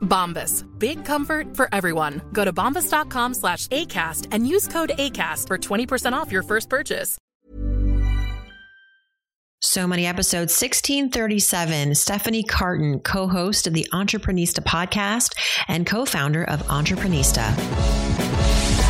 Bombas. Big comfort for everyone. Go to bombas.com slash ACAST and use code ACAST for 20% off your first purchase. So many episodes. 1637. Stephanie Cartin, co host of the Entreprenista podcast and co founder of Entreprenista.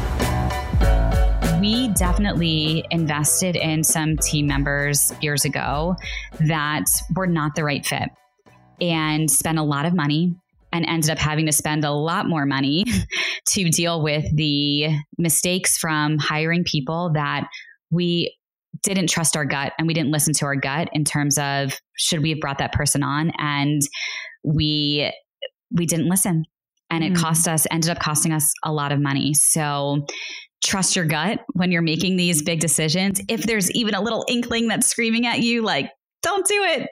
We definitely invested in some team members years ago that were not the right fit and spent a lot of money and ended up having to spend a lot more money to deal with the mistakes from hiring people that we didn't trust our gut and we didn't listen to our gut in terms of should we have brought that person on? And we we didn't listen. And it Mm. cost us ended up costing us a lot of money. So trust your gut when you're making these big decisions. If there's even a little inkling that's screaming at you, like, don't do it.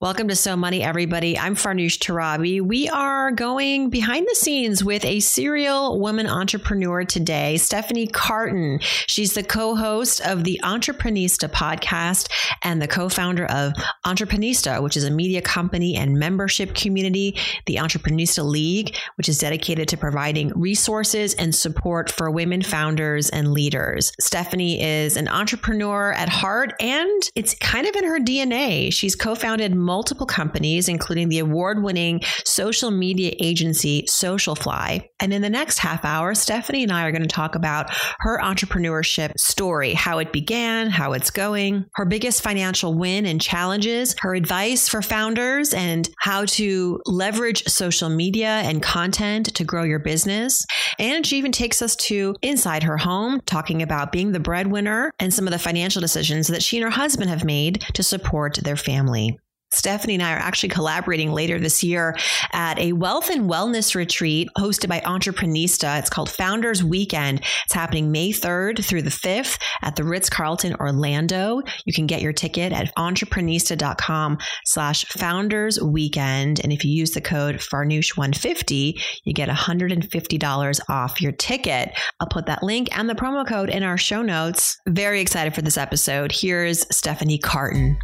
Welcome to So Money, everybody. I'm Farnoosh Torabi. We are going behind the scenes with a serial woman entrepreneur today, Stephanie Cartin. She's the co-host of the Entreprenista podcast and the co-founder of Entreprenista, which is a media company and membership community, the Entreprenista League, which is dedicated to providing resources and support for women founders and leaders. Stephanie is an entrepreneur at heart and it's kind of in her DNA. She's co-founded multiple companies, including the award winning social media agency Socialfly. And in the next half hour, Stephanie and I are going to talk about her entrepreneurship story, how it began, how it's going, her biggest financial win and challenges, her advice for founders, and how to leverage social media and content to grow your business. And she even takes us to inside her home, talking about being the breadwinner and some of the financial decisions that she and her husband have made to support their family. Stephanie and I are actually collaborating later this year at a wealth and wellness retreat hosted by Entreprenista. It's called Founders Weekend. It's happening May 3rd through the 5th at the Ritz Carlton Orlando. You can get your ticket at entreprenista.com slash founders weekend. And if you use the code Farnoosh150, you get $150 off your ticket. I'll put that link and the promo code in our show notes. Very excited for this episode. Here's Stephanie Cartin.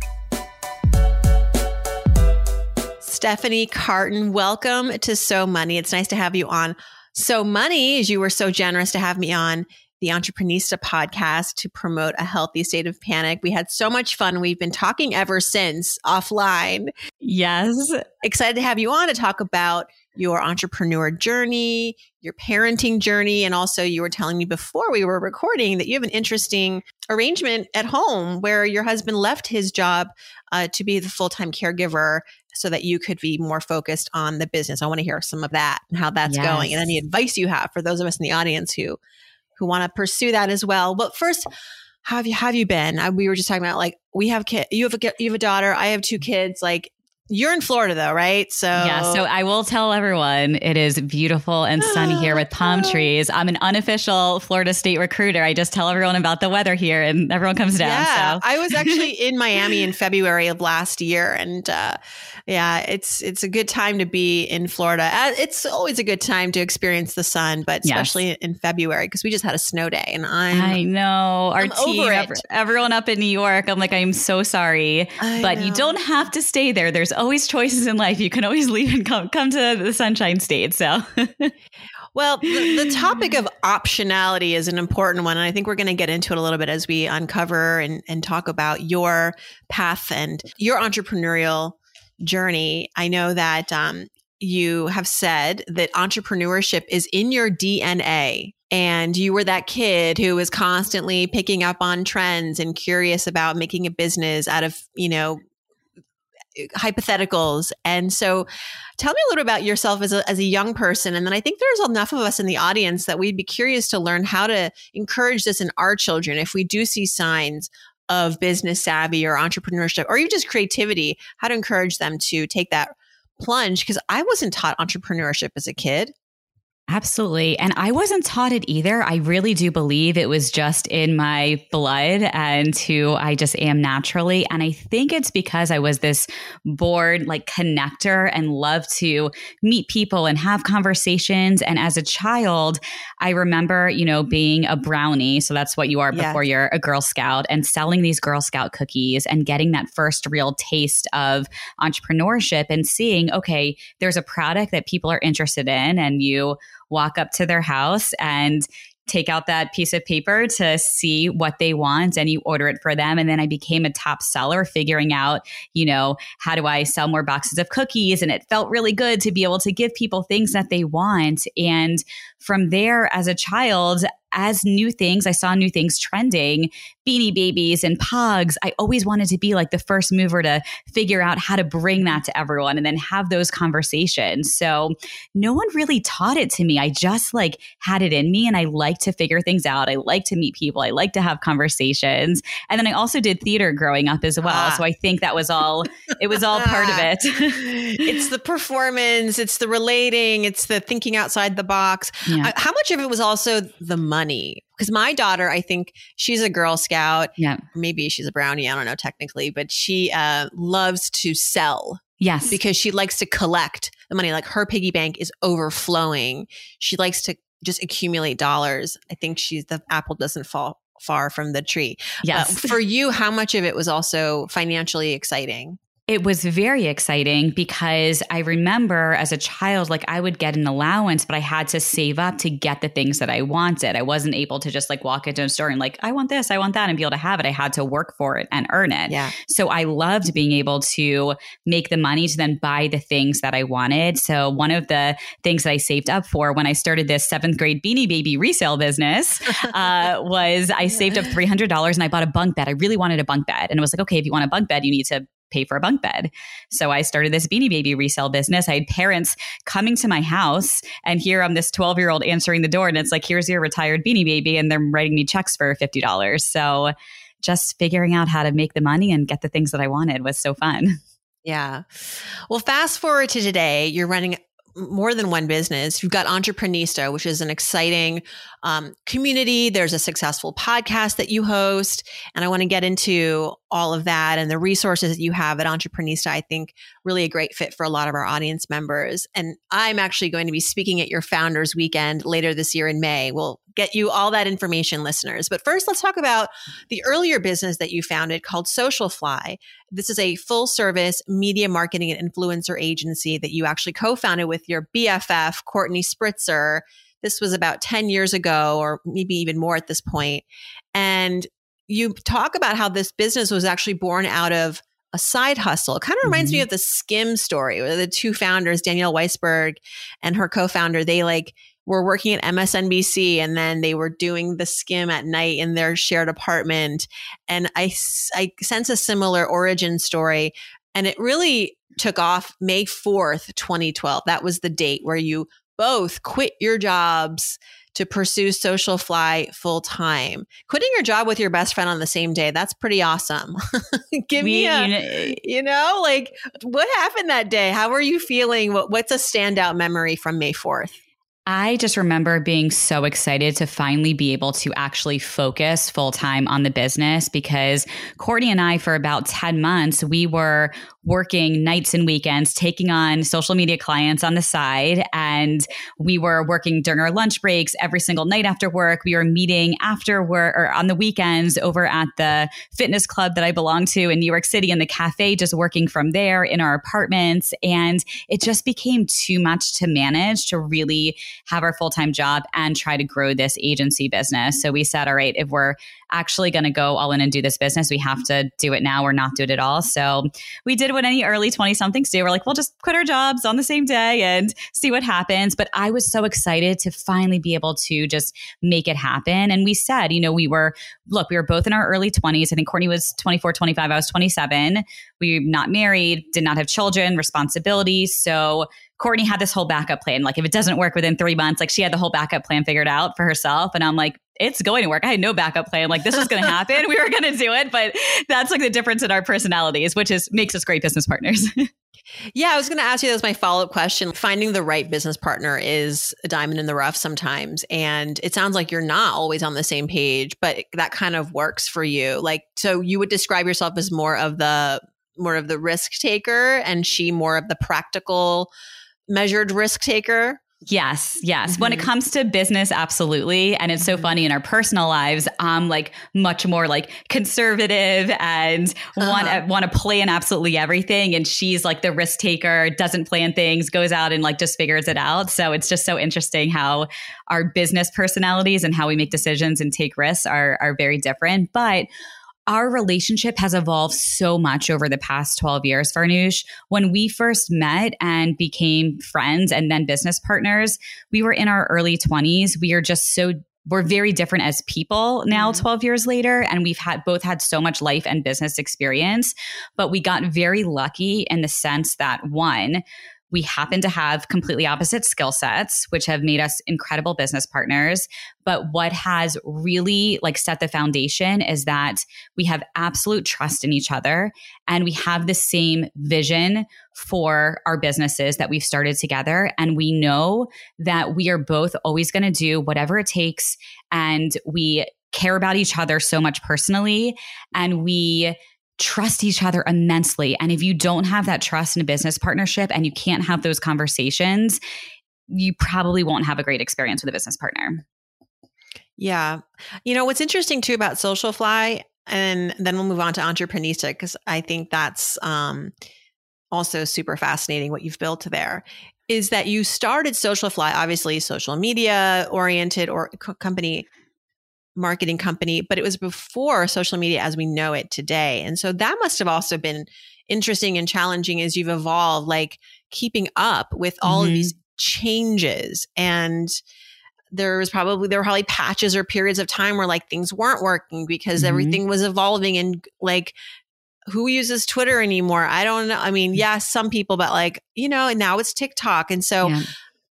Stephanie Cartin, welcome to So Money. It's nice to have you on So Money, as you were so generous to have me on the Entreprenista podcast to promote a healthy state of panic. We had so much fun. We've been talking ever since offline. Yes. Excited to have you on to talk about your entrepreneur journey, your parenting journey, and also you were telling me before we were recording that you have an interesting arrangement at home where your husband left his job uh, to be the full time caregiver so that you could be more focused on the business. I want to hear some of that and how that's Yes. going, and any advice you have for those of us in the audience who who want to pursue that as well. But first, how have you have you been? Uh, we were just talking about like we have kid, you have a you have a daughter, I have two kids. Like you're in Florida though, right? So Yeah. So I will tell everyone it is beautiful and sunny here with palm trees. I'm an unofficial Florida State recruiter. I just tell everyone about the weather here and everyone comes down. Yeah, So I was actually in Miami in February of last year, and uh, yeah, it's it's a good time to be in Florida. Uh, It's always a good time to experience the sun, but Yes. especially in February because we just had a snow day, and I'm I know our I'm team, everyone up in New York. I'm like, I'm so sorry, I but you don't have to stay there. There's always choices in life. You can always leave and come come to the Sunshine State. So. Well, the, the, topic of optionality is an important one. And I think we're going to get into it a little bit as we uncover and, and talk about your path and your entrepreneurial journey. I know that um, you have said that entrepreneurship is in your DNA. And you were that kid who was constantly picking up on trends and curious about making a business out of, you know, hypotheticals. And so tell me a little about yourself as a, as a young person. And then I think there's enough of us in the audience that we'd be curious to learn how to encourage this in our children if we do see signs of business savvy or entrepreneurship or even just creativity, how to encourage them to take that plunge. Because I wasn't taught entrepreneurship as a kid. Absolutely. And I wasn't taught it either. I really do believe it was just in my blood and who I just am naturally. And I think it's because I was this bored, like connector and love to meet people and have conversations. And as a child, I remember, you know, being a brownie. So that's what you are before you're a Girl Scout and selling these Girl Scout cookies and getting that first real taste of entrepreneurship and seeing, okay, there's a product that people are interested in and you walk up to their house and take out that piece of paper to see what they want and you order it for them. And then i became a top seller figuring out you know how do i sell more boxes of cookies? And it felt really good to be able to give people things that they want. And from there as a child as new things, I saw new things trending, beanie babies and pogs. I always wanted to be like the first mover to figure out how to bring that to everyone and then have those conversations. So no one really taught it to me. I just like had it in me and I like to figure things out. I like to meet people. I like to have conversations. And then I also did theater growing up as well. Ah. So I think that was all, it was all part of it. it's the performance, it's the relating, it's the thinking outside the box. Yeah. How much of it was also the money? because my daughter i think she's a girl scout. Yeah. Maybe she's a brownie i don't know technically but she uh, loves to sell yes. because she likes to collect the money. Like her piggy bank is overflowing. She likes to just accumulate dollars. I think she's the apple doesn't fall far from the tree. Yes. for you how much of it was also financially exciting it was very exciting because I remember as a child, like I would get an allowance, but I had to save up to get the things that I wanted. I wasn't able to just like walk into a store and like, I want this, I want that, and be able to have it. I had to work for it and earn it. Yeah. So I loved being able to make the money to then buy the things that I wanted. So one of the things that I saved up for when I started this seventh grade beanie baby resale business uh, was I saved up $300 and I bought a bunk bed. I really wanted a bunk bed. And it was like, okay, if you want a bunk bed, you need to pay for a bunk bed. So I started this beanie baby resale business. I had parents coming to my house and here I'm this 12 year old answering the door and it's like, here's your retired beanie baby. And they're writing me checks for $50. So just figuring out how to make the money and get the things that I wanted was so fun. Yeah. Well, fast forward to today, you're running more than one business. You've got Entreprenista, which is an exciting um, community. There's a successful podcast that you host. And I want to get into all of that and the resources that you have at Entreprenista. I think really a great fit for a lot of our audience members. And I'm actually going to be speaking at your founders weekend later this year in May. We'll get you all that information, listeners. But first, let's talk about the earlier business that you founded called Socialfly. This is a full service media marketing and influencer agency that you actually co founded with your BFF, Courtney Spritzer. This was about 10 years ago, or maybe even more at this point. And you talk about how this business was actually born out of a side hustle. It kind of reminds mm-hmm. me of the Skimm story, where the two founders, Danielle Weisberg and her co-founder, they like were working at MSNBC and then they were doing the Skimm at night in their shared apartment. And I, I sense a similar origin story. And it really took off May 4th, 2012. That was the date where you both quit your jobs to pursue Socialfly full time. Quitting your job with your best friend on the same day, that's pretty awesome. Give me, me a, you know, eh, you know, like what happened that day? How are you feeling? What, what's a standout memory from May 4th? I just remember being so excited to finally be able to actually focus full time on the business because Courtney and I, for about 10 months, we were working nights and weekends, taking on social media clients on the side. And we were working during our lunch breaks every single night after work. We were meeting after work or on the weekends over at the fitness club that I belong to in New York City in the cafe, just working from there in our apartments. And it just became too much to manage to really have our full time job and try to grow this agency business. So we said, all right, if we're actually going to go all in and do this business, we have to do it now or not do it at all. So we did what any early 20 somethings do. We're like, we'll just quit our jobs on the same day and see what happens. But I was so excited to finally be able to just make it happen. And we said, you know, we were, look, we were both in our early 20s. I think Courtney was 24, 25. I was 27. We were not married, did not have children, responsibilities. So Courtney had this whole backup plan. Like if it doesn't work within three months, like she had the whole backup plan figured out for herself. And I'm like, it's going to work. I had no backup plan. Like this was going to happen. we were going to do it. But that's like the difference in our personalities, which is makes us great business partners. yeah, I was going to ask you. That was my follow up question. Finding the right business partner is a diamond in the rough sometimes, and it sounds like you're not always on the same page, but that kind of works for you. Like, so you would describe yourself as more of the more of the risk taker, and she more of the practical, measured risk taker. Yes, yes. Mm-hmm. When it mm-hmm. comes to business, absolutely. And it's so mm-hmm. funny in our personal lives, I'm like much more like conservative and uh-huh. want want to plan absolutely everything. And she's like the risk taker, doesn't plan things, goes out and like just figures it out. So it's just so interesting how our business personalities and how we make decisions and take risks are are very different. But our relationship has evolved so much over the past 12 years, Farnoosh. When we first met and became friends and then business partners, we were in our early 20s. We are just so we're very different as people now mm-hmm. 12 years later and we've had both had so much life and business experience but we got very lucky in the sense that one we happen to have completely opposite skill sets, which have made us incredible business partners. But what has really like set the foundation is that we have absolute trust in each other and we have the same vision for our businesses that we've started together. And we know that we are both always going to do whatever it takes. And we care about each other so much personally. And we trust each other immensely. And if you don't have that trust in a business partnership and you can't have those conversations, you probably won't have a great experience with a business partner. Yeah. You know, what's interesting too about Socialfly, and then we'll move on to Entreprenista, because I think that's um, also super fascinating what you've built there, is that you started Socialfly, obviously social media oriented or company marketing company, but it was before social media as we know it today. And so that must have also been interesting and challenging as you've evolved, like keeping up with all mm-hmm. of these changes. And there was probably there were probably patches or periods of time where like things weren't working because mm-hmm. everything was evolving and like who uses Twitter anymore? I don't know. I mean, mm. yes, some people, but like, you know, and now it's TikTok. And so yeah.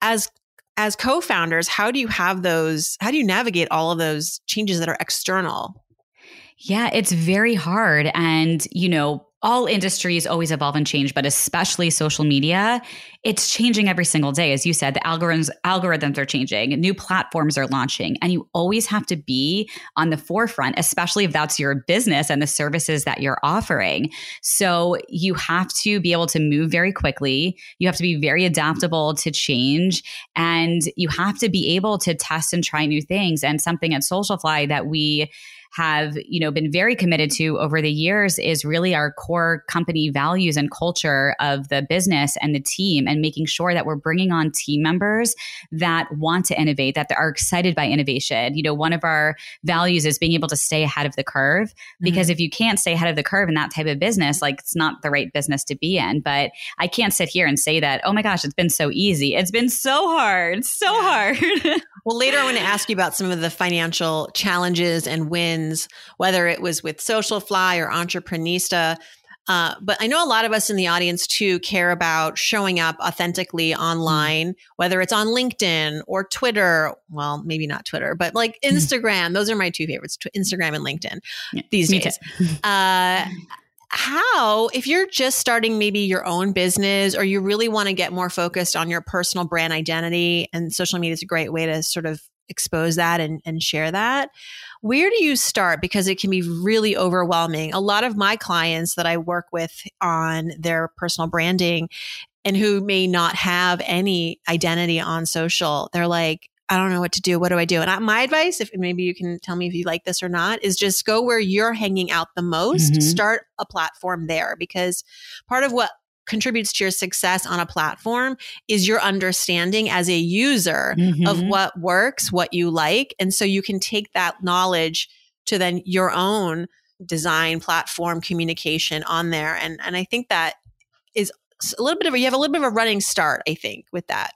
as as co-founders, how do you have those, how do you navigate all of those changes that are external? Yeah, it's very hard. And, you know, all industries always evolve and change, but especially social media, it's changing every single day. As you said, the algorithms algorithms are changing, new platforms are launching, and you always have to be on the forefront, especially if that's your business and the services that you're offering. So you have to be able to move very quickly. You have to be very adaptable to change, and you have to be able to test and try new things. And something at Socialfly that we have, you know, been very committed to over the years is really our core company values and culture of the business and the team and making sure that we're bringing on team members that want to innovate, that are excited by innovation. You know, one of our values is being able to stay ahead of the curve because mm-hmm. if you can't stay ahead of the curve in that type of business, like it's not the right business to be in. But I can't sit here and say that, oh my gosh, it's been so easy. It's been so hard, so hard. well, later I want to ask you about some of the financial challenges and wins wins, whether it was with Socialfly or Entreprenista. Uh, but I know a lot of us in the audience too care about showing up authentically mm-hmm. online, whether it's on LinkedIn or Twitter. Well, maybe not Twitter, but like mm-hmm. Instagram. Those are my two favorites: Instagram and LinkedIn yeah, these days. uh, how, if you're just starting maybe your own business or you really want to get more focused on your personal brand identity, and social media is a great way to sort of expose that and, and share that. Where do you start? Because it can be really overwhelming. A lot of my clients that I work with on their personal branding and who may not have any identity on social, they're like, I don't know what to do. What do I do? And I, my advice, if maybe you can tell me if you like this or not, is just go where you're hanging out the most. Mm-hmm. Start a platform there because part of what contributes to your success on a platform is your understanding as a user mm-hmm. of what works, what you like. And so you can take that knowledge to then your own design platform communication on there. And, and I think that is a little bit of a, you have a little bit of a running start, I think, with that.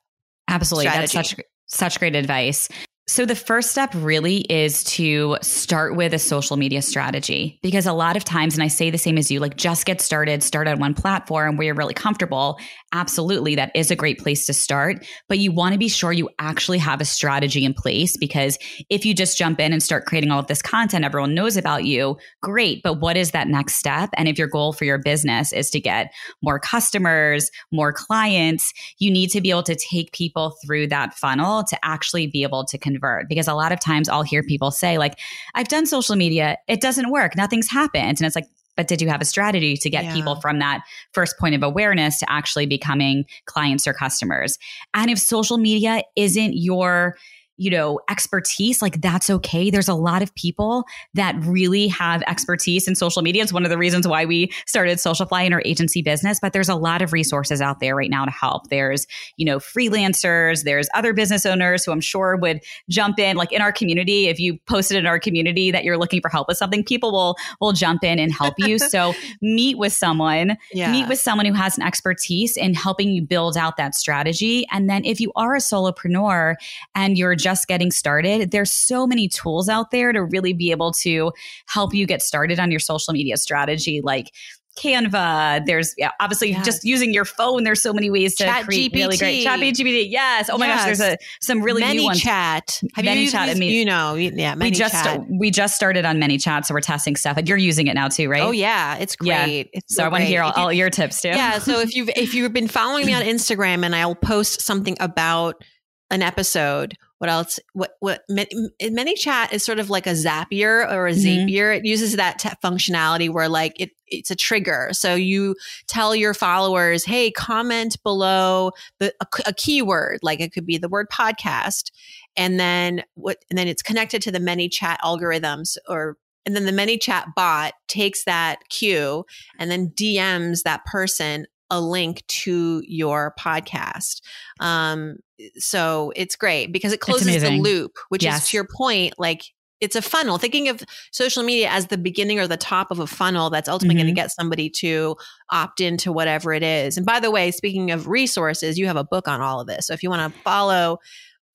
Absolutely. Strategy. That's such such great advice. So, the first step really is to start with a social media strategy because a lot of times, and I say the same as you, like just get started, start on one platform where you're really comfortable. Absolutely, that is a great place to start. But you want to be sure you actually have a strategy in place because if you just jump in and start creating all of this content, everyone knows about you, great. But what is that next step? And if your goal for your business is to get more customers, more clients, you need to be able to take people through that funnel to actually be able to convert because a lot of times I'll hear people say like I've done social media it doesn't work nothing's happened and it's like but did you have a strategy to get yeah. people from that first point of awareness to actually becoming clients or customers and if social media isn't your you know, expertise, like that's okay. There's a lot of people that really have expertise in social media. It's one of the reasons why we started Socialfly in our agency business, but there's a lot of resources out there right now to help. There's, you know, freelancers, there's other business owners who I'm sure would jump in like in our community. If you posted in our community that you're looking for help with something, people will will jump in and help you. so meet with someone, yeah. meet with someone who has an expertise in helping you build out that strategy. And then if you are a solopreneur and you're just getting started, there's so many tools out there to really be able to help you get started on your social media strategy. Like Canva. There's yeah, obviously yes. just using your phone. There's so many ways to chat create GPT. really great chat GPT. Yes. Oh my yes. gosh, there's a some really Many new ones. Chat. Have Many you chat? Used, I mean, you know, yeah. we just chat. we just started on ManyChat, so we're testing stuff. And you're using it now too, right? Oh yeah, it's great. Yeah. It's so, so I want to hear all, all your tips too. Yeah. So if you've if you've been following me on Instagram, and I'll post something about an episode what else what what ManyChat is sort of like a Zapier or a mm-hmm. Zapier it uses that t- functionality where like it it's a trigger so you tell your followers hey comment below the a, a keyword like it could be the word podcast and then what and then it's connected to the ManyChat algorithms or and then the ManyChat bot takes that cue and then DMs that person a link to your podcast. Um, so it's great because it closes the loop, which yes. is to your point, like it's a funnel. Thinking of social media as the beginning or the top of a funnel that's ultimately mm-hmm. going to get somebody to opt into whatever it is. And by the way, speaking of resources, you have a book on all of this. So if you want to follow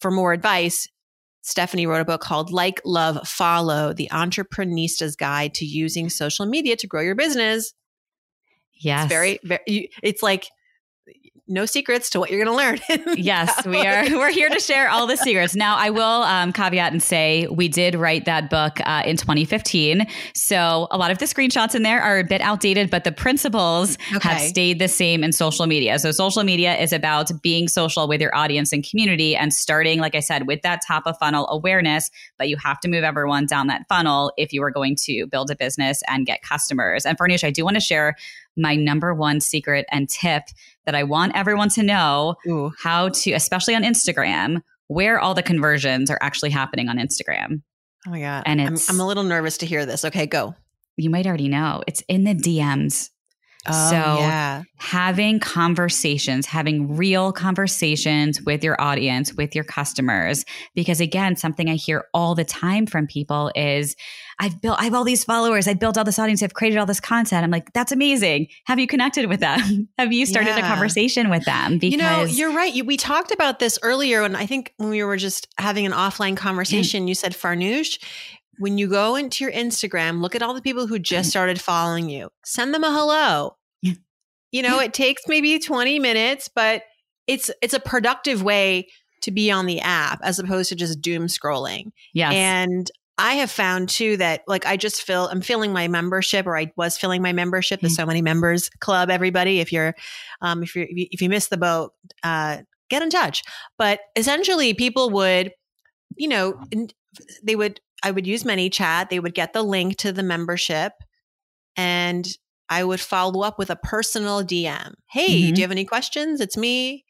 for more advice, Stephanie wrote a book called Like, Love, Follow The Entreprenista's Guide to Using Social Media to Grow Your Business. Yes. It's very, very, it's like no secrets to what you're going to learn. yes, we are. We're here to share all the secrets. Now, I will um, caveat and say we did write that book uh, in 2015. So a lot of the screenshots in there are a bit outdated, but the principles okay. have stayed the same in social media. So social media is about being social with your audience and community and starting, like I said, with that top of funnel awareness, but you have to move everyone down that funnel if you are going to build a business and get customers. And Farnoosh, I do want to share my number one secret and tip that I want everyone to know Ooh. how to, especially on Instagram, where all the conversions are actually happening on Instagram. Oh my God. And it's, I'm, I'm a little nervous to hear this. Okay, go. You might already know. It's in the DMs. Oh, so yeah. having conversations, having real conversations with your audience, with your customers, because again, something I hear all the time from people is, I've built, I have all these followers, I built all this audience, I've created all this content. I'm like, that's amazing. Have you connected with them? have you started yeah. a conversation with them? Because you know, you're right. You, we talked about this earlier, and I think when we were just having an offline conversation, yeah. you said Farnoosh, when you go into your Instagram, look at all the people who just mm-hmm. started following you. Send them a hello. Yeah. You know, it takes maybe 20 minutes, but it's it's a productive way to be on the app as opposed to just doom scrolling. Yes. And I have found too that like I just feel I'm filling my membership or I was filling my membership, the mm-hmm. so many members club, everybody. If you're um if you're if you, miss the boat, uh get in touch. But essentially people would you know, they would, I would use ManyChat, They would get the link to the membership and I would follow up with a personal DM. Hey, mm-hmm. do you have any questions? It's me.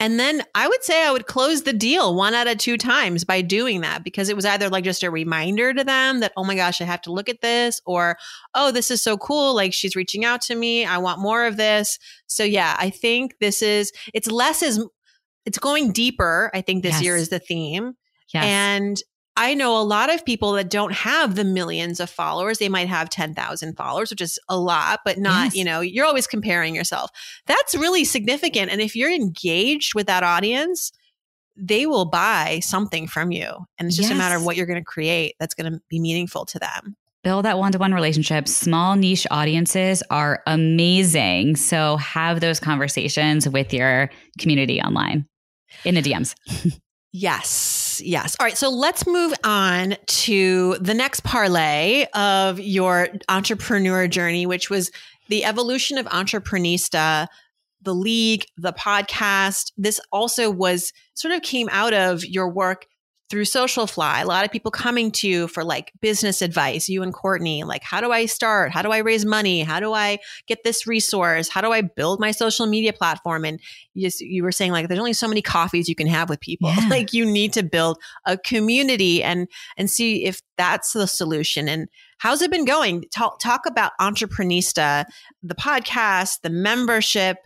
And then I would say I would close the deal one out of two times by doing that because it was either like just a reminder to them that, oh my gosh, I have to look at this, or, oh, this is so cool. Like she's reaching out to me. I want more of this. So, yeah, I think this is, it's less is, it's going deeper. I think this yes. year is the theme. Yes. And I know a lot of people that don't have the millions of followers. They might have 10,000 followers, which is a lot, but not, yes. you know, you're always comparing yourself. That's really significant. And if you're engaged with that audience, they will buy something from you. And it's just yes. a matter of what you're going to create that's going to be meaningful to them. Build that one to one relationship. Small niche audiences are amazing. So have those conversations with your community online in the DMs. Yes, yes. All right, so let's move on to the next parlay of your entrepreneur journey, which was the evolution of Entreprenista, the league, the podcast. This also was sort of came out of your work through Socialfly, a lot of people coming to you for like business advice, you and Courtney, like, how do I start? How do I raise money? How do I get this resource? How do I build my social media platform? And you just, you were saying like, there's only so many coffees you can have with people. Yeah. like you need to build a community and, and see if that's the solution. And how's it been going? Talk, talk about Entreprenista, the podcast, the membership,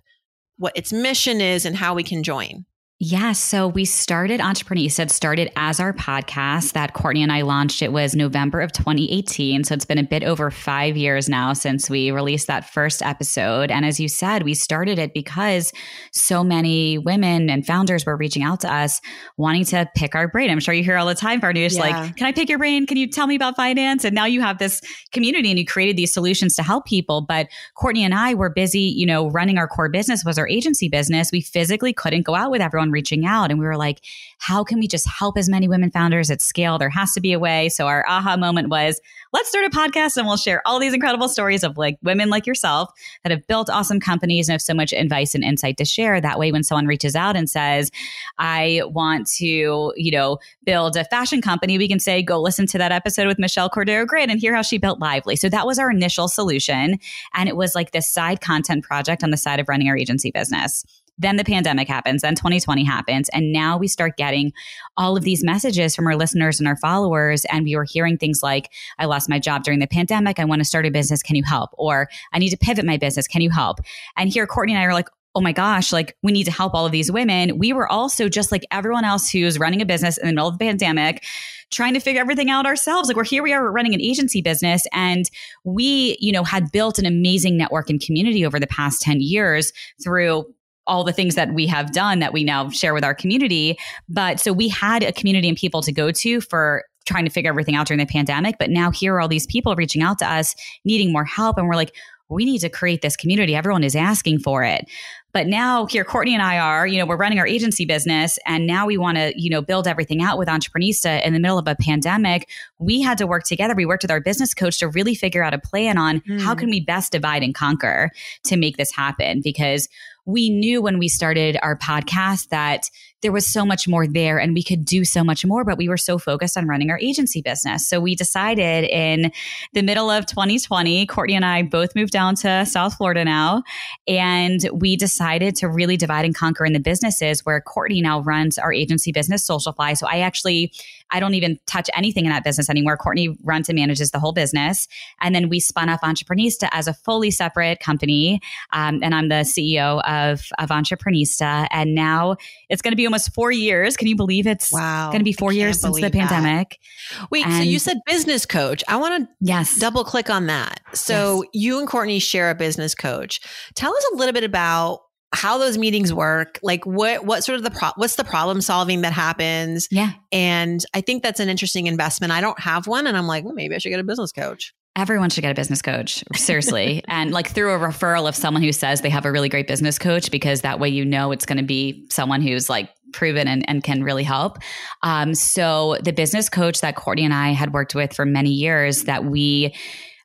what its mission is and how we can join. Yeah. So we started Entreprenista. said started as our podcast that Courtney and I launched. It was November of 2018. So it's been a bit over five years now since we released that first episode. And as you said, we started it because so many women and founders were reaching out to us wanting to pick our brain. I'm sure you hear all the time, Farnoosh, yeah. like, can I pick your brain? Can you tell me about finance? And now you have this community and you created these solutions to help people. But Courtney and I were busy, you know, running our core business was our agency business. We physically couldn't go out with everyone reaching out. And we were like, how can we just help as many women founders at scale? There has to be a way. So our aha moment was, let's start a podcast and we'll share all these incredible stories of like women like yourself that have built awesome companies and have so much advice and insight to share. That way, when someone reaches out and says, I want to, you know, build a fashion company, we can say, go listen to that episode with Michelle Cordeiro Grant and hear how she built Lively. So that was our initial solution. And it was like this side content project on the side of running our agency business. Then the pandemic happens, then 2020 happens. And now we start getting all of these messages from our listeners and our followers. And we were hearing things like, I lost my job during the pandemic. I want to start a business. Can you help? Or I need to pivot my business. Can you help? And here, Courtney and I are like, oh my gosh, like we need to help all of these women. We were also just like everyone else who's running a business in the middle of the pandemic, trying to figure everything out ourselves. Like we're here, we are running an agency business and we, you know, had built an amazing network and community over the past 10 years through all the things that we have done that we now share with our community. But so we had a community and people to go to for trying to figure everything out during the pandemic. But now here are all these people reaching out to us, needing more help. And we're like, we need to create this community. Everyone is asking for it. But now here, Courtney and I are, you know, we're running our agency business and now we want to, you know, build everything out with Entreprenista in the middle of a pandemic. We had to work together. We worked with our business coach to really figure out a plan on mm. how can we best divide and conquer to make this happen because we knew when we started our podcast that there was so much more there and we could do so much more, but we were so focused on running our agency business. So we decided in the middle of 2020, Courtney and I both moved down to South Florida now, and we decided to really divide and conquer in the businesses where Courtney now runs our agency business, Socialfly. So I actually, I don't even touch anything in that business anymore. Courtney runs and manages the whole business. And then we spun off Entreprenista as a fully separate company. Um, and I'm the CEO of, of Entreprenista. And now it's going to be almost four years. Can you believe it's wow, going to be four years since the pandemic? That. Wait, and so you said business coach. I want to yes. double click on that. So yes. you and Courtney share a business coach. Tell us a little bit about how those meetings work like what what sort of the pro- what's the problem solving that happens yeah and i think that's an interesting investment i don't have one and i'm like well maybe i should get a business coach Everyone should get a business coach, seriously. and like through a referral of someone who says they have a really great business coach, because that way you know it's going to be someone who's like proven and, and can really help. Um, so the business coach that Courtney and I had worked with for many years that we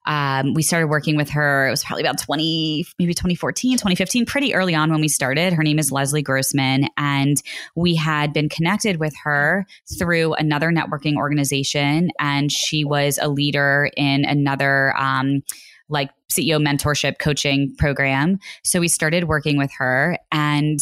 um, we started working with her. It was probably about 20, maybe 2014, 2015, pretty early on when we started. Her name is Leslie Grossman. And we had been connected with her through another networking organization. And she was a leader in another, um, like CEO mentorship coaching program. So we started working with her and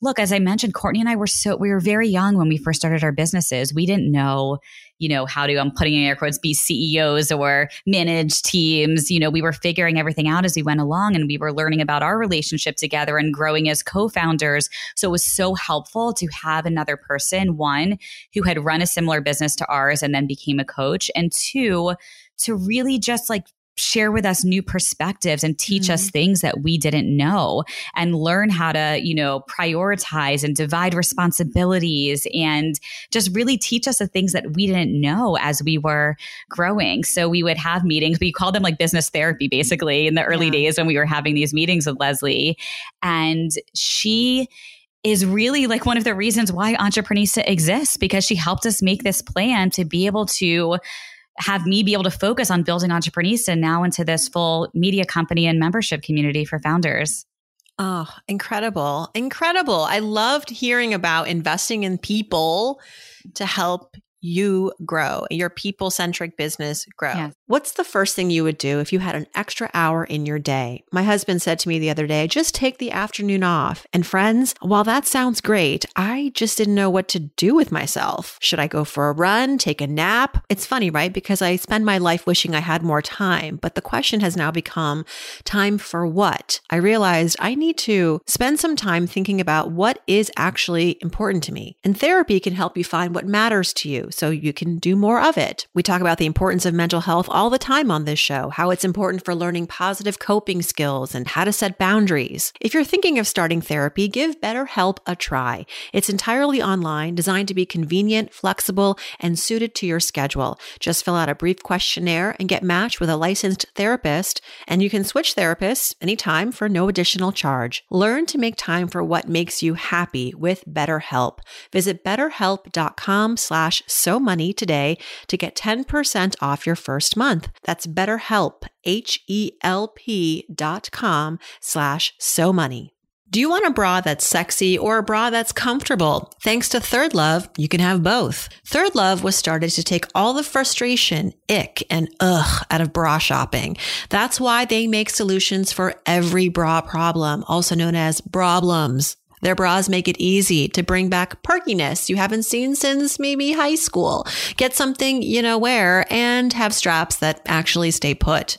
look, as I mentioned, Courtney and I were so, we were very young when we first started our businesses. We didn't know, you know, how to, I'm putting in air quotes, be CEOs or manage teams. You know, we were figuring everything out as we went along and we were learning about our relationship together and growing as co founders. So it was so helpful to have another person, one, who had run a similar business to ours and then became a coach, and two, to really just like share with us new perspectives and teach mm-hmm. us things that we didn't know and learn how to, you know, prioritize and divide responsibilities and just really teach us the things that we didn't know as we were growing. So we would have meetings, we called them like business therapy basically in the early yeah. days when we were having these meetings with Leslie. And she is really like one of the reasons why Entreprenista exists because she helped us make this plan to be able to have me be able to focus on building Entreprenista now into this full media company and membership community for founders. Oh, incredible. Incredible. I loved hearing about investing in people to help you grow, your people centric business grow. Yes. What's the first thing you would do if you had an extra hour in your day? My husband said to me the other day, just take the afternoon off. And friends, while that sounds great, I just didn't know what to do with myself. Should I go for a run, take a nap? It's funny, right? Because I spend my life wishing I had more time. But the question has now become time for what? I realized I need to spend some time thinking about what is actually important to me. And therapy can help you find what matters to you so you can do more of it. We talk about the importance of mental health all the time on this show, how it's important for learning positive coping skills and how to set boundaries. If you're thinking of starting therapy, give BetterHelp a try. It's entirely online, designed to be convenient, flexible, and suited to your schedule. Just fill out a brief questionnaire and get matched with a licensed therapist, and you can switch therapists anytime for no additional charge. Learn to make time for what makes you happy with BetterHelp. Visit betterhelp.com slash so money today to get 10% off your first month. That's betterhelp, H-E-L-P dot com slash so money. Do you want a bra that's sexy or a bra that's comfortable? Thanks to ThirdLove, you can have both. ThirdLove was started to take all the frustration, ick, and ugh out of bra shopping. That's why they make solutions for every bra problem, also known as problems. Their bras make it easy to bring back perkiness you haven't seen since maybe high school. Get something you know wear and have straps that actually stay put.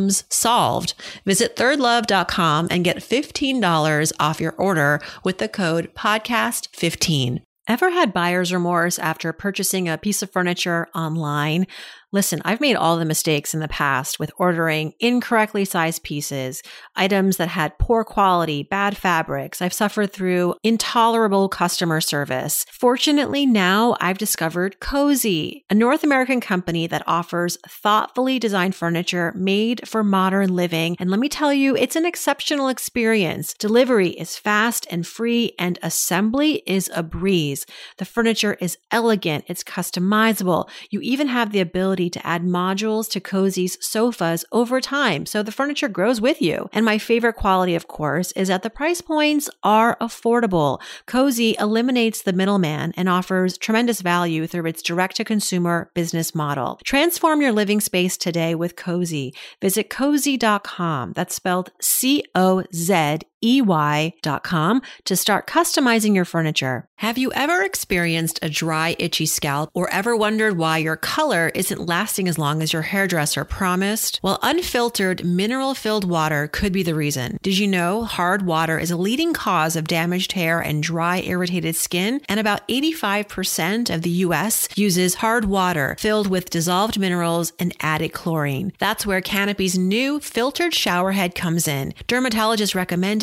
problems solved. Visit thirdlove.com and get $15 off your order with the code podcast15. Ever had buyer's remorse after purchasing a piece of furniture online? Listen, I've made all the mistakes in the past with ordering incorrectly sized pieces, items that had poor quality, bad fabrics. I've suffered through intolerable customer service. Fortunately, now I've discovered Cozey, a North American company that offers thoughtfully designed furniture made for modern living. And let me tell you, it's an exceptional experience. Delivery is fast and free, and assembly is a breeze. The furniture is elegant, it's customizable. You even have the ability ability to add modules to Cozey's sofas over time so the furniture grows with you. And my favorite quality, of course, is that the price points are affordable. Cozey eliminates the middleman and offers tremendous value through its direct to consumer business model. Transform your living space today with Cozey. Visit cozey.com. That's spelled C O Z ey.com to start customizing your furniture. Have you ever experienced a dry, itchy scalp or ever wondered why your color isn't lasting as long as your hairdresser promised? Well, unfiltered, mineral filled water could be the reason. Did you know hard water is a leading cause of damaged hair and dry, irritated skin? And about 85% of the US uses hard water filled with dissolved minerals and added chlorine. That's where Canopy's new filtered shower head comes in. Dermatologists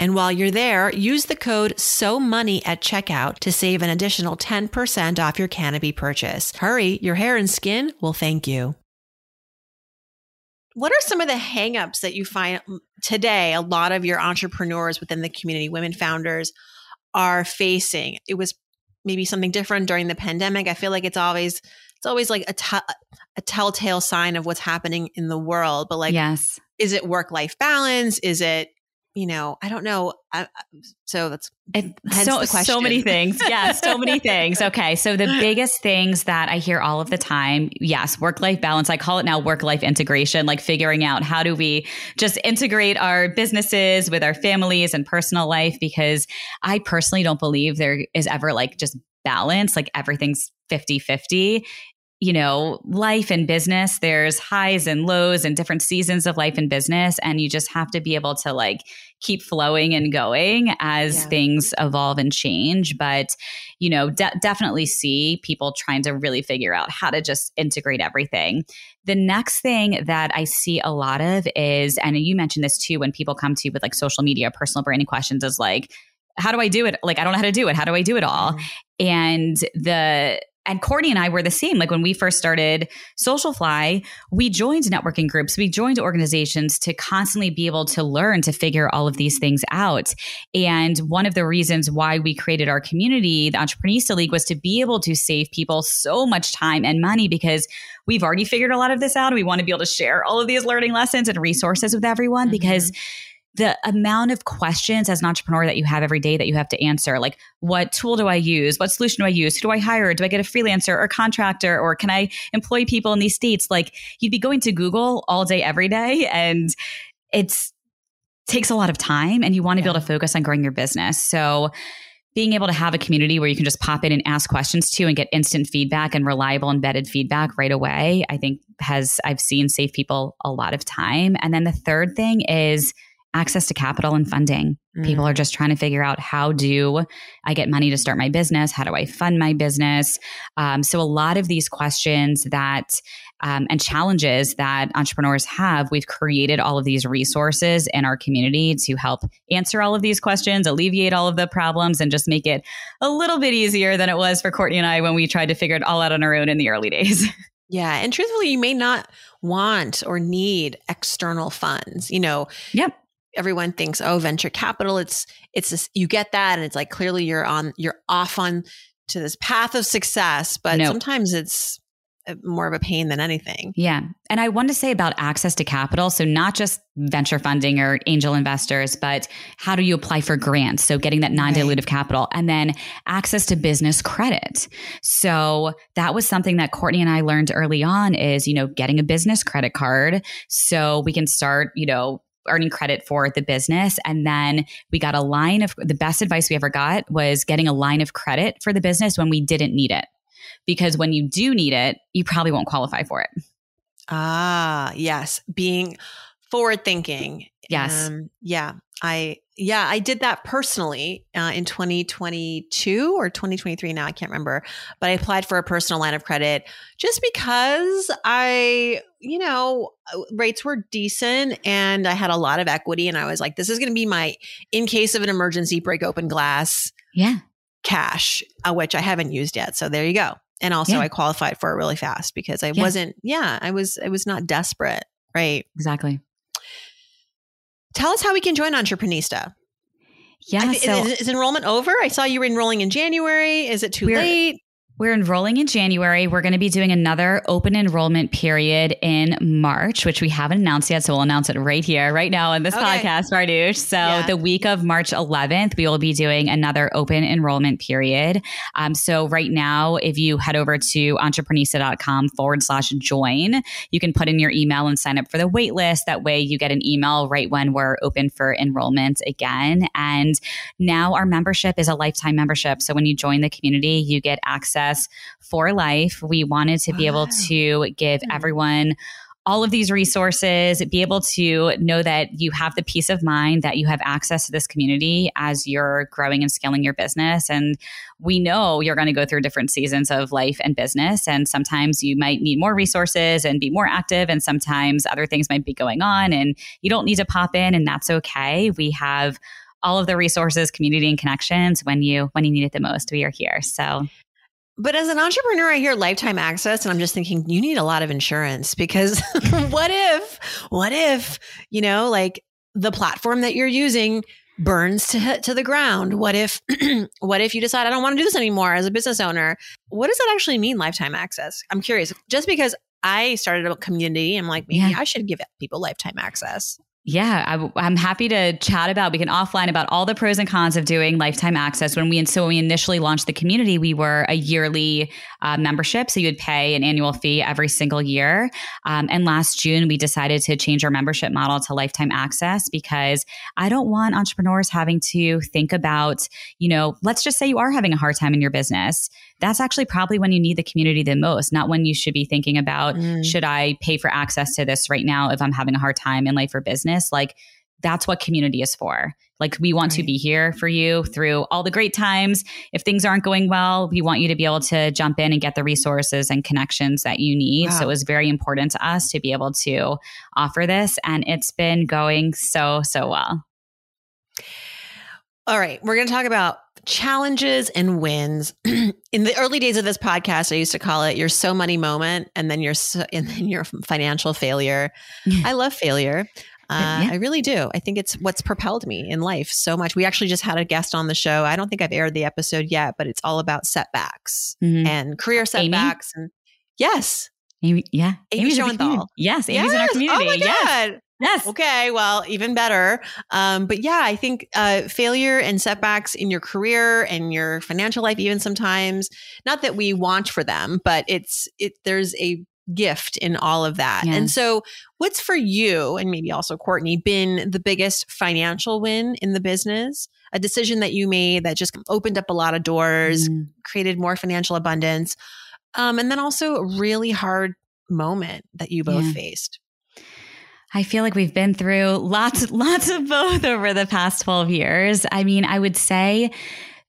And while you're there, use the code SOMONEY at checkout to save an additional 10% off your Canopy purchase. Hurry, your hair and skin will thank you. What are some of the hangups that you find today? A lot of your entrepreneurs within the community, women founders, are facing. It was maybe something different during the pandemic. I feel like it's always it's always like a, t- a telltale sign of what's happening in the world. But like, yes, is it work life balance? Is it you know, I don't know. I, so that's it, so so many things. Yeah, so many things. Okay, so the biggest things that I hear all of the time, yes, work life balance. I call it now work life integration, like figuring out how do we just integrate our businesses with our families and personal life. Because I personally don't believe there is ever like just balance, like everything's 50 50 you know, life and business, there's highs and lows and different seasons of life and business. And you just have to be able to like keep flowing and going as yeah. things evolve and change. But, you know, de- definitely see people trying to really figure out how to just integrate everything. The next thing that I see a lot of is, and you mentioned this too, when people come to you with like social media, personal branding questions, is like, how do I do it? Like, I don't know how to do it. How do I do it all? Mm-hmm. And the, and Courtney and I were the same. Like when we first started Socialfly, we joined networking groups, we joined organizations to constantly be able to learn to figure all of these things out. And one of the reasons why we created our community, the Entreprenista League, was to be able to save people so much time and money because we've already figured a lot of this out. And we want to be able to share all of these learning lessons and resources with everyone mm-hmm. because the amount of questions as an entrepreneur that you have every day that you have to answer like what tool do i use? What solution do i use? Who do i hire? Do i get a freelancer or contractor? Or can i employ people in these states? Like you'd be going to google all day every day and it's takes a lot of time and you want to yeah. be able to focus on growing your business. So being able to have a community where you can just pop in and ask questions to and get instant feedback and reliable embedded feedback right away i think has i've seen save people a lot of time. And then the third thing is access to capital and funding. Mm. People are just trying to figure out how do I get money to start my business? How do I fund my business? Um, so, a lot of these questions that um, and challenges that entrepreneurs have, we've created all of these resources in our community to help answer all of these questions, alleviate all of the problems, and just make it a little bit easier than it was for Courtney and I when we tried to figure it all out on our own in the early days. Yeah. And truthfully, you may not want or need external funds. You know, yep everyone thinks oh venture capital it's it's this, you get that and it's like clearly you're on you're off on to this path of success but nope. sometimes it's uh, more of a pain than anything. Yeah. And I want to say about access to capital. So, not just venture funding or angel investors, but how do you apply for grants? So, getting that non dilutive right. capital and then access to business credit. So, that was something that Courtney and I learned early on is, you know, getting a business credit card so we can start, you know, earning credit for the business. And then we got a line of the best advice we ever got was getting a line of credit for the business when we didn't need it. Because when you do need it, you probably won't qualify for it. Ah, yes. Being forward thinking. Yes. Um, yeah. I yeah, I did that personally uh, in 2022 or 2023 now, I can't remember. But I applied for a personal line of credit just because I, you know, uh, rates were decent and I had a lot of equity. And I was like, this is going to be my, in case of an emergency, break open glass yeah. cash, uh, which I haven't used yet. So there you go. And also, yeah. I qualified for it really fast because I yeah. wasn't, yeah, I was, I was not desperate. Right. Exactly. Tell us how we can join Entreprenista. Yeah. Th- so is, is, enrollment over? I saw you were enrolling in January. Is it too late? We're enrolling in January. We're going to be doing another open enrollment period in March, which we haven't announced yet. So we'll announce it right here, right now in this okay. podcast, Farnoosh. So yeah. the week of March 11th, we will be doing another open enrollment period. Um, so right now, if you head over to entreprenista.com forward slash join, you can put in your email and sign up for the wait list. That way you get an email right when we're open for enrollment again. And now our membership is a lifetime membership. So when you join the community, you get access access for life. We wanted to be able to give hmm. everyone all of these resources, be able to know that you have the peace of mind that you have access to this community as you're growing and scaling your business. And we know you're going to go through different seasons of life and business. And sometimes you might need more resources and be more active. And sometimes other things might be going on and you don't need to pop in, and that's okay. We have all of the resources, community and connections when you when you need it the most. We are here. So but as an entrepreneur, I hear lifetime access, and I'm just thinking you need a lot of insurance because what if, what if, you know, like the platform that you're using burns to to the ground? What if, what if you decide I don't want to do this anymore as a business owner? What does that actually mean, lifetime access? I'm curious. Just because I started a community, I'm like, maybe yeah. I should give people lifetime access. Yeah, I, am happy to chat about. We can offline about all the pros and cons of doing lifetime access. When we so when we initially launched the community, we were a yearly uh, membership, so you would pay an annual fee every single year. Um, and last June, we decided to change our membership model to lifetime access because I don't want entrepreneurs having to think about, you know, let's just say you are having a hard time in your business that's actually probably when you need the community the most, not when you should be thinking about, mm. should I pay for access to this right now if I'm having a hard time in life or business? Like, that's what community is for. Like, we want right. to be here for you through all the great times. If things aren't going well, we want you to be able to jump in and get the resources and connections that you need. Wow. So, it was very important to us to be able to offer this. And it's been going so, so well. All right. We're going to talk about challenges and wins. in the early days of this podcast, I used to call it your so money moment and then your so, and then your financial failure. I love failure. Uh, yeah. I really do. I think it's what's propelled me in life so much. We actually just had a guest on the show. I don't think I've aired the episode yet, but it's all about setbacks mm-hmm. and career setbacks. Amy? And yes, Amy, yeah, Amy Schoenthal. Yes, Amy's yes. in our community. Oh my yes. god. Yes. Okay. Well, even better. Um, but yeah, I think uh, failure and setbacks in your career and your financial life, even sometimes, not that we want for them, but it's it. There's a gift in all of that. And so, what's for you, and maybe also Courtney, been the biggest financial win in the business? A decision that you made that just opened up a lot of doors, mm. created more financial abundance, um, and then also a really hard moment that you both yeah. faced. I feel like we've been through lots, lots of both over the past 12 years. I mean, I would say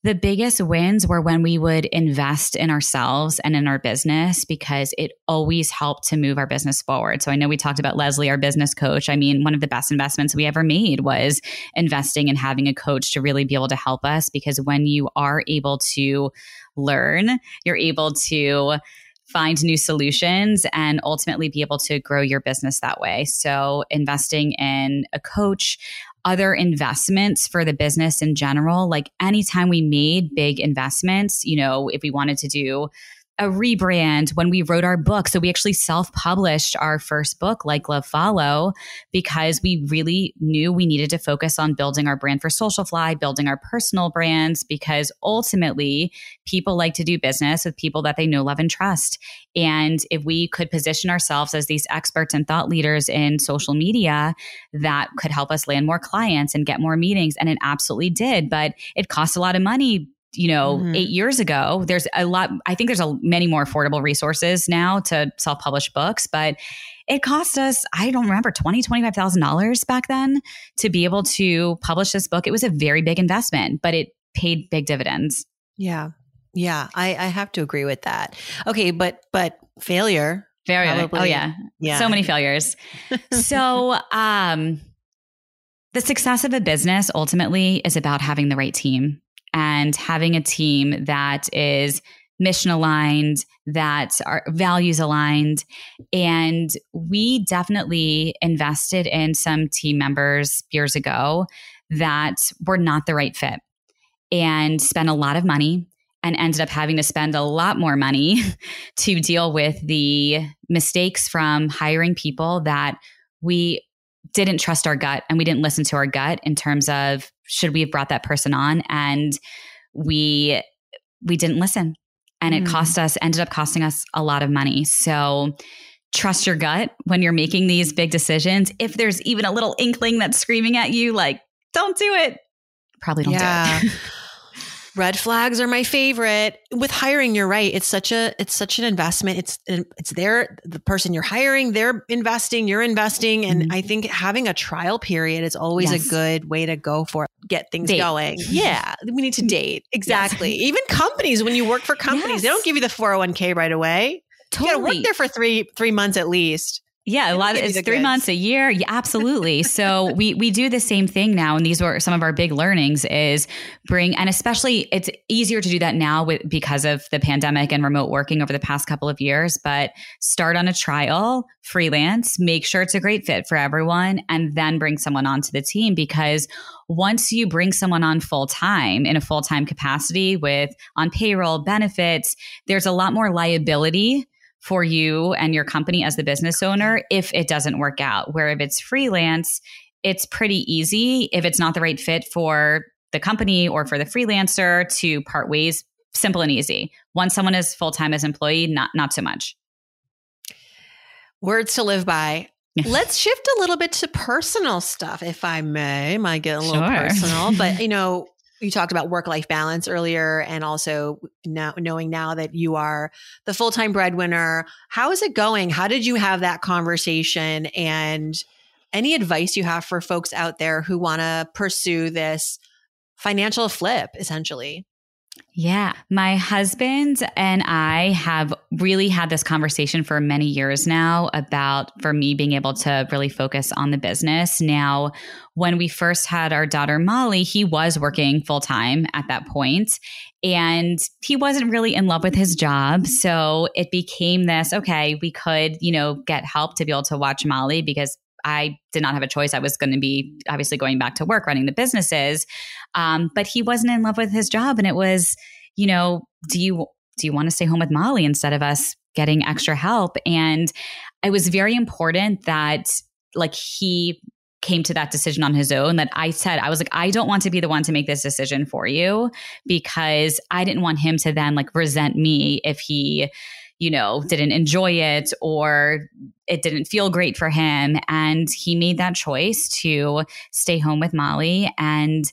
the biggest wins were when we would invest in ourselves and in our business because it always helped to move our business forward. So I know we talked about Leslie, our business coach. I mean, one of the best investments we ever made was investing and having a coach to really be able to help us because when you are able to learn, you're able to find new solutions and ultimately be able to grow your business that way. So, investing in a coach, other investments for the business in general, like anytime we made big investments, you know, if we wanted to do a rebrand when we wrote our book. So we actually self published our first book, Like Love Follow, because we really knew we needed to focus on building our brand for Socialfly, building our personal brands, because ultimately people like to do business with people that they know, love, and trust. And if we could position ourselves as these experts and thought leaders in social media, that could help us land more clients and get more meetings. And it absolutely did. But it cost a lot of money you know, mm-hmm. eight years ago. There's a lot, I think there's a, many more affordable resources now to self publish books, but it cost us, I don't remember, $20,000, $25,000 back then to be able to publish this book. It was a very big investment, but it paid big dividends. Yeah. Yeah. I, I have to agree with that. Okay. But, but failure. Failure. Oh, probably, oh, yeah. Yeah. So many failures. so, um, the success of a business ultimately is about having the right team and having a team that is mission aligned, that are values aligned. And we definitely invested in some team members years ago that were not the right fit and spent a lot of money and ended up having to spend a lot more money to deal with the mistakes from hiring people that we didn't trust our gut and we didn't listen to our gut in terms of should we have brought that person on? And we we didn't listen. And mm. it cost us ended up costing us a lot of money. So trust your gut when you're making these big decisions. If there's even a little inkling that's screaming at you like don't do it probably don't yeah. do it Red flags are my favorite. With hiring, you're right. It's such a it's such an investment. It's it's their the person you're hiring, they're investing, you're investing, and mm-hmm. I think having a trial period is always yes. a good way to go for get things date. going. Yeah, we need to mm-hmm. date. Exactly. Yes. Even companies when you work for companies, yes. they don't give you the 401k right away. Totally. You got to work there for 3 3 months at least. Yeah, a lot of it's three goods. months a year. Yeah, absolutely. so we we do the same thing now, and these were some of our big learnings is bring and especially it's easier to do that now with because of the pandemic and remote working over the past couple of years. But start on a trial, freelance, make sure it's a great fit for everyone, and then bring someone onto the team because once you bring someone on full time in a full time capacity with on payroll benefits, there's a lot more liability for you and your company as the business owner if it doesn't work out. Where if it's freelance, it's pretty easy if it's not the right fit for the company or for the freelancer to part ways. Simple and easy. Once someone is full time as employee, not not so much. Words to live by. Let's shift a little bit to personal stuff, if I may. Might get a little sure. personal, but you know, you talked about work life balance earlier and also now knowing now that you are the full-time breadwinner how is it going how did you have that conversation and any advice you have for folks out there who want to pursue this financial flip essentially yeah. My husband and I have really had this conversation for many years now about for me being able to really focus on the business. Now, when we first had our daughter Molly, he was working full time at that point and he wasn't really in love with his job. So it became this okay, we could, you know, get help to be able to watch Molly because I did not have a choice. I was going to be obviously going back to work running the businesses. Um, but he wasn't in love with his job. And it was, you know, do you do you want to stay home with Molly instead of us getting extra help? And it was very important that like he came to that decision on his own that I said, I was like, I don't want to be the one to make this decision for you because I didn't want him to then like resent me if he you know, didn't enjoy it or it didn't feel great for him. And he made that choice to stay home with Molly. And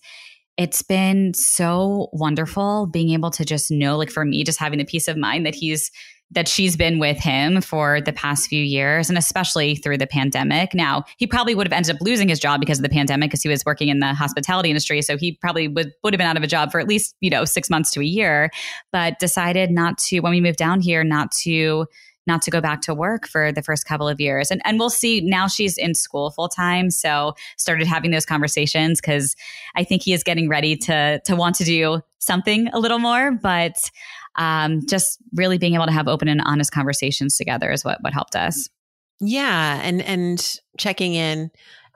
it's been so wonderful being able to just know, like for me, just having the peace of mind that he's that she's been with him for the past few years and especially through the pandemic. Now, he probably would have ended up losing his job because of the pandemic because he was working in the hospitality industry. So he probably would, would have been out of a job for at least, you know, six months to a year, but decided not to, when we moved down here, not to not to go back to work for the first couple of years. And and we'll see now she's in school full time. So started having those conversations because I think he is getting ready to to want to do something a little more. But um, just really being able to have open and honest conversations together is what what helped us. Yeah, and and checking in.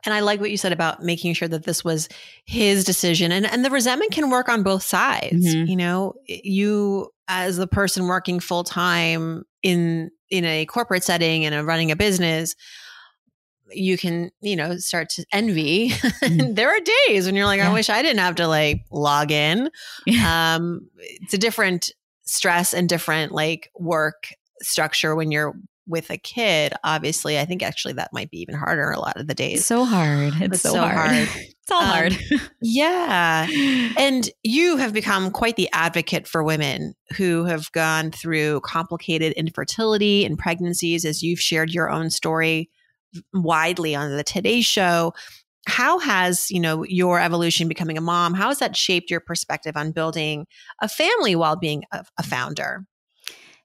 And I like what you said about making sure that this was his decision. And and the resentment can work on both sides. Mm-hmm. You know, you as the person working full time in in a corporate setting and running a business, you can, you know, start to envy. Mm. there are days when you're like, yeah. I wish I didn't have to like log in. Um, it's a different stress and different like work structure when you're with a kid, obviously, I think actually that might be even harder a lot of the days. So hard. It's, it's so, so, hard. hard. it's all um, hard. yeah. And you have become quite the advocate for women who have gone through complicated infertility and pregnancies, as you've shared your own story widely on the Today Show how has you know your evolution becoming a mom how has that shaped your perspective on building a family while being a, a founder?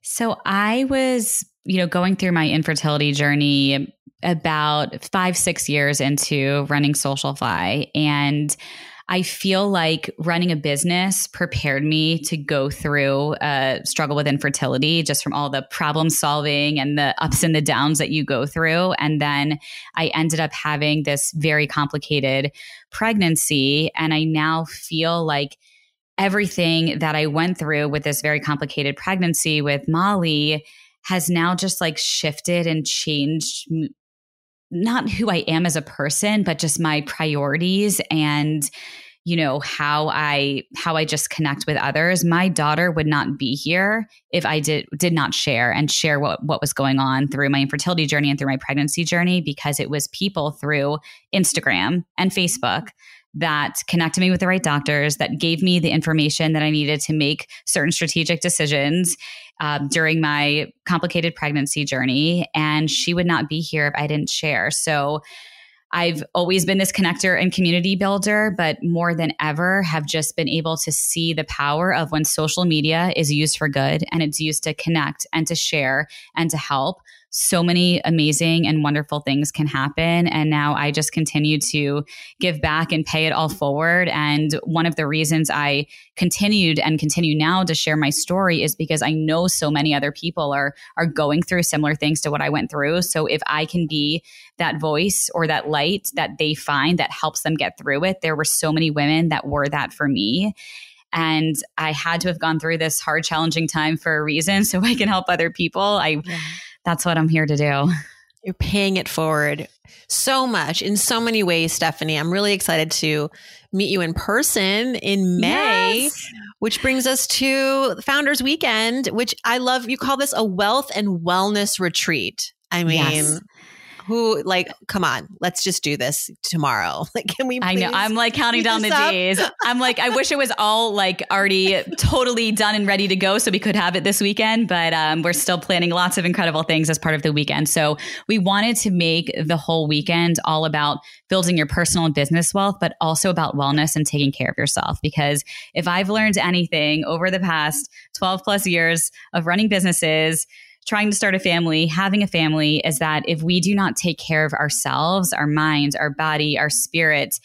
So i was you know going through my infertility journey about five six years into running Socialfly and I feel like running a business prepared me to go through a struggle with infertility just from all the problem solving and the ups and the downs that you go through. And then I ended up having this very complicated pregnancy. And I now feel like everything that I went through with this very complicated pregnancy with Molly has now just like shifted and changed not who I am as a person, but just my priorities and you know how i how i just connect with others my daughter would not be here if i did did not share and share what what was going on through my infertility journey and through my pregnancy journey because it was people through instagram and facebook that connected me with the right doctors, that gave me the information that I needed to make certain strategic decisions um, during my complicated pregnancy journey. And she would not be here if I didn't share. So I've always been this connector and community builder, but more than ever have just been able to see the power of when social media is used for good and it's used to connect and to share and to help so many amazing and wonderful things can happen. And now I just continue to give back and pay it all forward. And one of the reasons I continued and continue now to share my story is because I know so many other people are are going through similar things to what I went through. So if I can be that voice or that light that they find that helps them get through it, there were so many women that were that for me. And I had to have gone through this hard, challenging time for a reason so I can help other people. I yeah that's what I'm here to do. You're paying it forward so much in so many ways, Stephanie. I'm really excited to meet you in person in May, yes. which brings us to Founders Weekend, which I love. You call this a wealth and wellness retreat. I mean, yes who like come on let's just do this tomorrow. Like can we i know. i'm like counting down the days. I'm like i wish it was all like already totally done and ready to go so we could have it this weekend but um, we're still planning lots of incredible things as part of the weekend. So we wanted to make the whole weekend all about building your personal and business wealth but also about wellness and taking care of yourself. Because if i've learned anything over the past 12 plus years of running businesses trying to start a family, having a family is that if we do not take care of ourselves, our minds, our body, our spirit,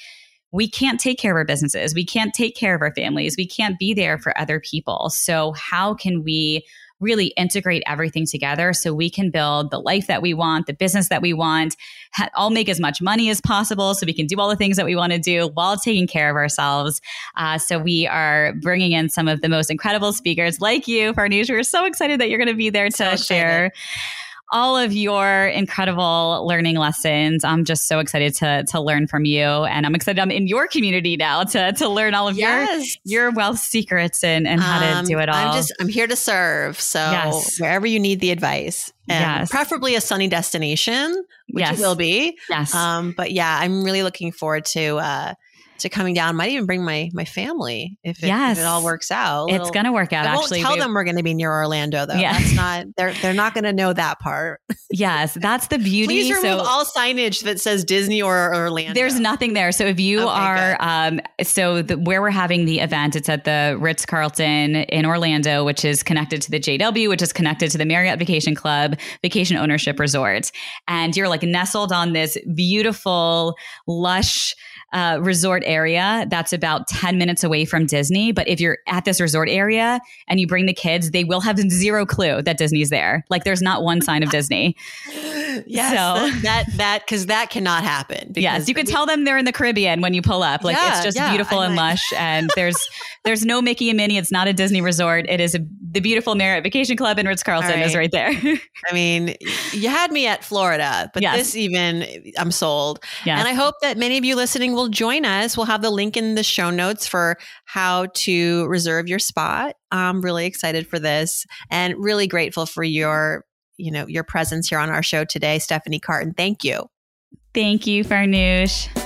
we can't take care of our businesses. We can't take care of our families. We can't be there for other people. So, how can we really integrate everything together so we can build the life that we want, the business that we want, ha- all make as much money as possible so we can do all the things that we want to do while taking care of ourselves. Uh, so we are bringing in some of the most incredible speakers like you, Farnoosh. We're so excited that you're going to be there to so share all of your incredible learning lessons. I'm just so excited to to learn from you, and I'm excited I'm in your community now to to learn all of yes. your your wealth secrets and and how um, to do it all. I'm just I'm here to serve. So yes. wherever you need the advice, and yes. preferably a sunny destination, which yes. it will be. Yes. Um, but yeah, I'm really looking forward to. Uh, to coming down. Might even bring my my family if it, yes. if it all works out. It's going to work out. I won't actually, tell we, them we're going to be near Orlando though. Yeah. That's not they're they're not going to know that part. yes, that's the beauty. Please remove so, all signage that says Disney or Orlando. There's nothing there. So if you okay, are, um, so the, where we're having the event, it's at the Ritz Carlton in Orlando, which is connected to the JW, which is connected to the Marriott Vacation Club Vacation Ownership Resort, and you're like nestled on this beautiful, lush uh, resort area that's about 10 minutes away from Disney. But if you're at this resort area and you bring the kids, they will have zero clue that Disney's there. Like there's not one sign of Disney. yes. So that, that, because that, cannot happen. Yes. You could tell them they're in the Caribbean when you pull up. Like yeah, it's just yeah, beautiful and lush. And there's, there's no Mickey and Minnie. It's not a Disney resort. It is a, the beautiful Marriott Vacation Club in Ritz Carlton right. is right there. I mean, you had me at Florida, but yes. this even, I'm sold. Yes. And I hope that many of you listening will join us. We'll have the link in the show notes for how to reserve your spot. I'm really excited for this and really grateful for your, you know, your presence here on our show today, Stephanie Cartin. Thank you. Thank you, Farnoosh.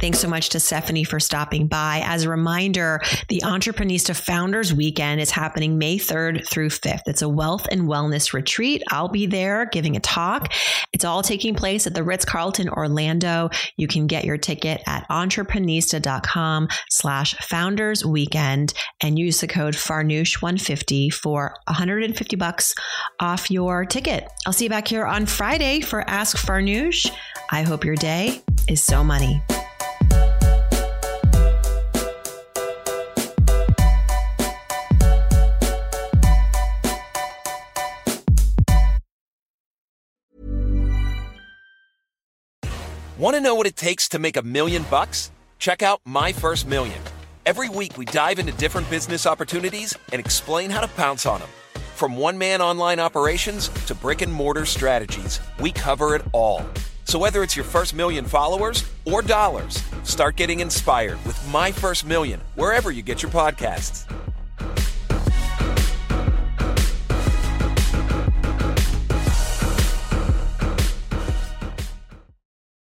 Thanks so much to Stephanie for stopping by. As a reminder, the Entreprenista Founders Weekend is happening May 3rd through 5th. It's a wealth and wellness retreat. I'll be there giving a talk. It's all taking place at the Ritz Carlton Orlando. You can get your ticket at entreprenista.com slash founders weekend and use the code Farnoosh150 for 150 bucks off your ticket. I'll see you back here on Friday for Ask Farnoosh. I hope your day is so money. Want to know what it takes to make a million bucks? Check out My First Million. Every week, we dive into different business opportunities and explain how to pounce on them. From one man online operations to brick and mortar strategies, we cover it all. So, whether it's your first million followers or dollars, start getting inspired with My First Million wherever you get your podcasts.